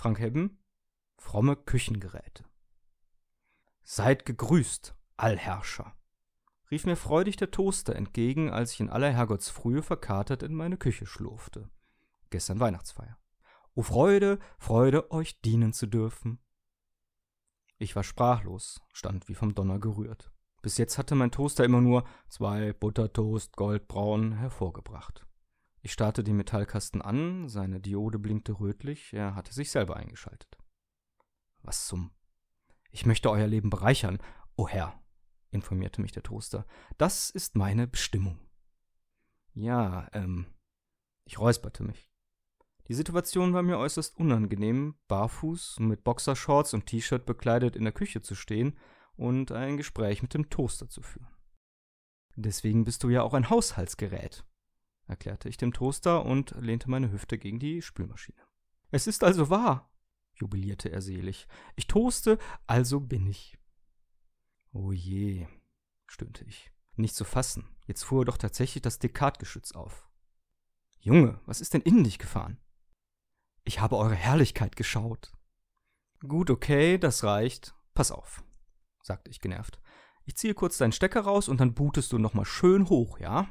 Frank Hebben, fromme Küchengeräte. Seid gegrüßt, Allherrscher, rief mir freudig der Toaster entgegen, als ich in aller Herrgottsfrühe verkatert in meine Küche schlurfte. Gestern Weihnachtsfeier. O Freude, Freude, euch dienen zu dürfen. Ich war sprachlos, stand wie vom Donner gerührt. Bis jetzt hatte mein Toaster immer nur zwei Buttertoast goldbraun hervorgebracht. Ich starrte den Metallkasten an, seine Diode blinkte rötlich, er hatte sich selber eingeschaltet. Was zum ich möchte euer Leben bereichern, o oh Herr, informierte mich der Toaster. Das ist meine Bestimmung. Ja, ähm, ich räusperte mich. Die Situation war mir äußerst unangenehm, barfuß und mit Boxershorts und T-Shirt bekleidet in der Küche zu stehen und ein Gespräch mit dem Toaster zu führen. Deswegen bist du ja auch ein Haushaltsgerät, erklärte ich dem Toaster und lehnte meine Hüfte gegen die Spülmaschine. Es ist also wahr, jubilierte er selig. Ich toaste, also bin ich. Oh je, stöhnte ich. Nicht zu fassen. Jetzt fuhr doch tatsächlich das Dekatgeschütz auf. Junge, was ist denn in dich gefahren? Ich habe eure Herrlichkeit geschaut. Gut, okay, das reicht. Pass auf, sagte ich genervt. Ich ziehe kurz deinen Stecker raus und dann bootest du nochmal schön hoch, ja?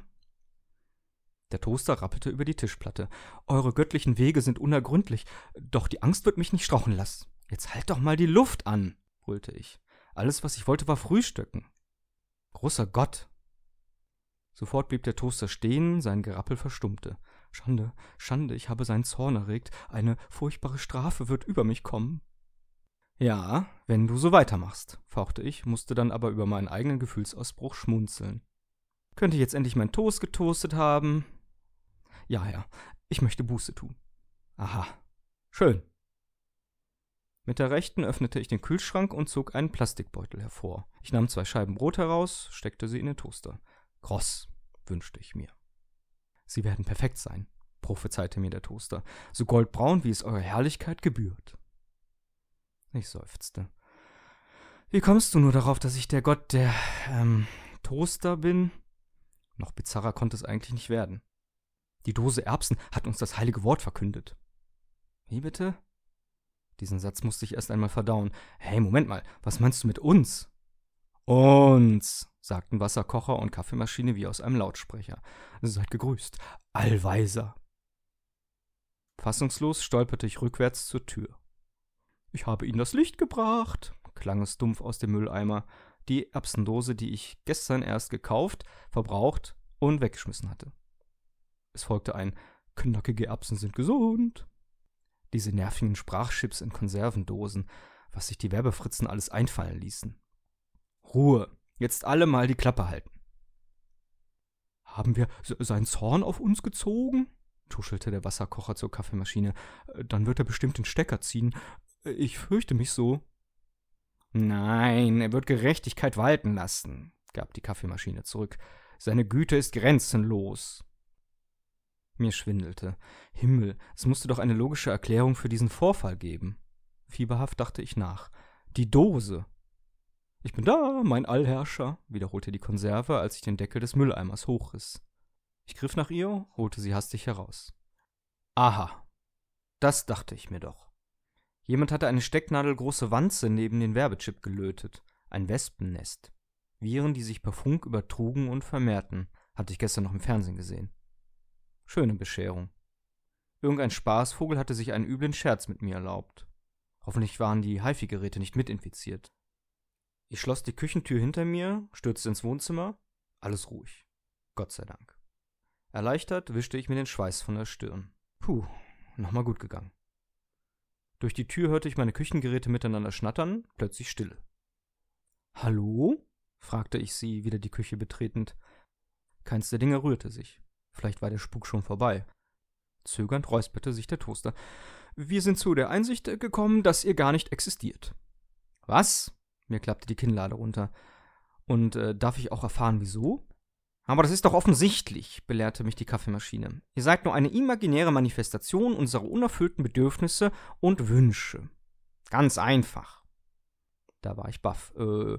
Der Toaster rappelte über die Tischplatte. Eure göttlichen Wege sind unergründlich, doch die Angst wird mich nicht strauchen lassen. Jetzt halt doch mal die Luft an, brüllte ich. Alles, was ich wollte, war Frühstücken. Großer Gott. Sofort blieb der Toaster stehen, sein Gerappel verstummte. Schande, Schande, ich habe seinen Zorn erregt. Eine furchtbare Strafe wird über mich kommen. Ja, wenn du so weitermachst, fauchte ich, musste dann aber über meinen eigenen Gefühlsausbruch schmunzeln. Könnte ich jetzt endlich meinen Toast getoastet haben, ja, ja, ich möchte Buße tun. Aha. Schön. Mit der rechten öffnete ich den Kühlschrank und zog einen Plastikbeutel hervor. Ich nahm zwei Scheiben Brot heraus, steckte sie in den Toaster. Kross, wünschte ich mir. Sie werden perfekt sein, prophezeite mir der Toaster, so goldbraun, wie es eurer Herrlichkeit gebührt. Ich seufzte. Wie kommst du nur darauf, dass ich der Gott der ähm, Toaster bin? Noch bizarrer konnte es eigentlich nicht werden. Die Dose Erbsen hat uns das heilige Wort verkündet. Wie bitte? Diesen Satz musste ich erst einmal verdauen. Hey, Moment mal, was meinst du mit uns? Uns, sagten Wasserkocher und Kaffeemaschine wie aus einem Lautsprecher. Seid gegrüßt, Allweiser. Fassungslos stolperte ich rückwärts zur Tür. Ich habe Ihnen das Licht gebracht, klang es dumpf aus dem Mülleimer, die Erbsendose, die ich gestern erst gekauft, verbraucht und weggeschmissen hatte. Es folgte ein Knackige Erbsen sind gesund. Diese nervigen Sprachchips in Konservendosen, was sich die Werbefritzen alles einfallen ließen. Ruhe, jetzt alle mal die Klappe halten. Haben wir seinen Zorn auf uns gezogen? tuschelte der Wasserkocher zur Kaffeemaschine. Dann wird er bestimmt den Stecker ziehen. Ich fürchte mich so. Nein, er wird Gerechtigkeit walten lassen, gab die Kaffeemaschine zurück. Seine Güte ist grenzenlos. Mir schwindelte. Himmel, es musste doch eine logische Erklärung für diesen Vorfall geben. Fieberhaft dachte ich nach. Die Dose. Ich bin da, mein Allherrscher, wiederholte die Konserve, als ich den Deckel des Mülleimers hochriss. Ich griff nach ihr, holte sie hastig heraus. Aha. Das dachte ich mir doch. Jemand hatte eine stecknadelgroße Wanze neben den Werbechip gelötet. Ein Wespennest. Viren, die sich per Funk übertrugen und vermehrten, hatte ich gestern noch im Fernsehen gesehen. Schöne Bescherung. Irgendein Spaßvogel hatte sich einen üblen Scherz mit mir erlaubt. Hoffentlich waren die HiFi-Geräte nicht mitinfiziert. Ich schloss die Küchentür hinter mir, stürzte ins Wohnzimmer. Alles ruhig. Gott sei Dank. Erleichtert wischte ich mir den Schweiß von der Stirn. Puh, nochmal gut gegangen. Durch die Tür hörte ich meine Küchengeräte miteinander schnattern, plötzlich Stille. Hallo? fragte ich sie, wieder die Küche betretend. Keins der Dinge rührte sich. Vielleicht war der Spuk schon vorbei. Zögernd räusperte sich der Toaster. Wir sind zu der Einsicht gekommen, dass ihr gar nicht existiert. Was? Mir klappte die Kinnlade runter. Und äh, darf ich auch erfahren, wieso? Aber das ist doch offensichtlich, belehrte mich die Kaffeemaschine. Ihr seid nur eine imaginäre Manifestation unserer unerfüllten Bedürfnisse und Wünsche. Ganz einfach. Da war ich baff. Äh,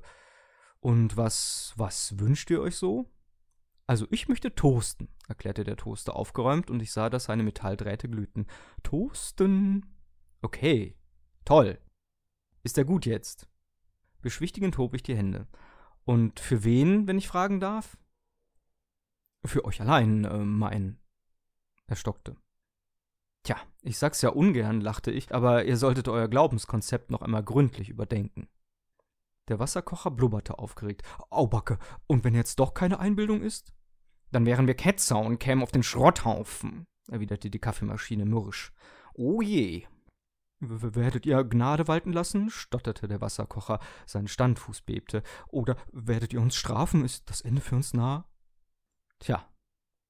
und was, was wünscht ihr euch so? Also ich möchte toasten, erklärte der Toaster aufgeräumt und ich sah, dass seine Metalldrähte glühten. Toasten. Okay, Toll. Ist er gut jetzt? Beschwichtigend hob ich die Hände. Und für wen, wenn ich fragen darf? Für euch allein, äh, mein. Er stockte. Tja, ich sag's ja ungern, lachte ich, aber ihr solltet euer Glaubenskonzept noch einmal gründlich überdenken. Der Wasserkocher blubberte aufgeregt. Aubacke, und wenn jetzt doch keine Einbildung ist? Dann wären wir Ketzer und kämen auf den Schrotthaufen, erwiderte die Kaffeemaschine mürrisch. Oh je. W werdet ihr Gnade walten lassen? stotterte der Wasserkocher, sein Standfuß bebte. Oder werdet ihr uns strafen? Ist das Ende für uns nah? Tja,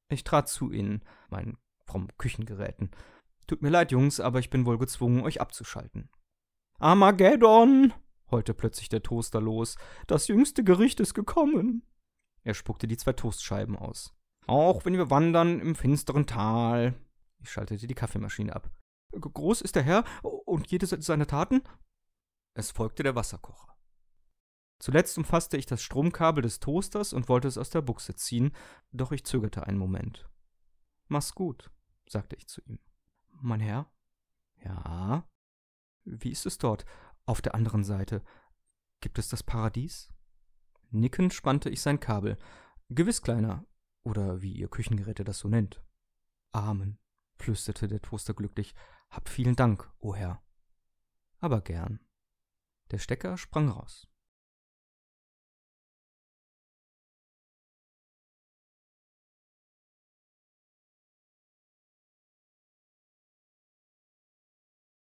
ich trat zu ihnen, meinen frommen Küchengeräten. Tut mir leid, Jungs, aber ich bin wohl gezwungen, euch abzuschalten. Armageddon! heulte plötzlich der Toaster los. Das jüngste Gericht ist gekommen. Er spuckte die zwei Toastscheiben aus. Auch wenn wir wandern im finsteren Tal. Ich schaltete die Kaffeemaschine ab. Groß ist der Herr und jede seiner Taten? Es folgte der Wasserkocher. Zuletzt umfasste ich das Stromkabel des Toasters und wollte es aus der Buchse ziehen, doch ich zögerte einen Moment. Mach's gut, sagte ich zu ihm. Mein Herr? Ja. Wie ist es dort, auf der anderen Seite? Gibt es das Paradies? Nickend spannte ich sein Kabel. Gewiss, Kleiner, oder wie ihr Küchengeräte das so nennt. Amen, flüsterte der Toaster glücklich. Hab vielen Dank, o oh Herr. Aber gern. Der Stecker sprang raus.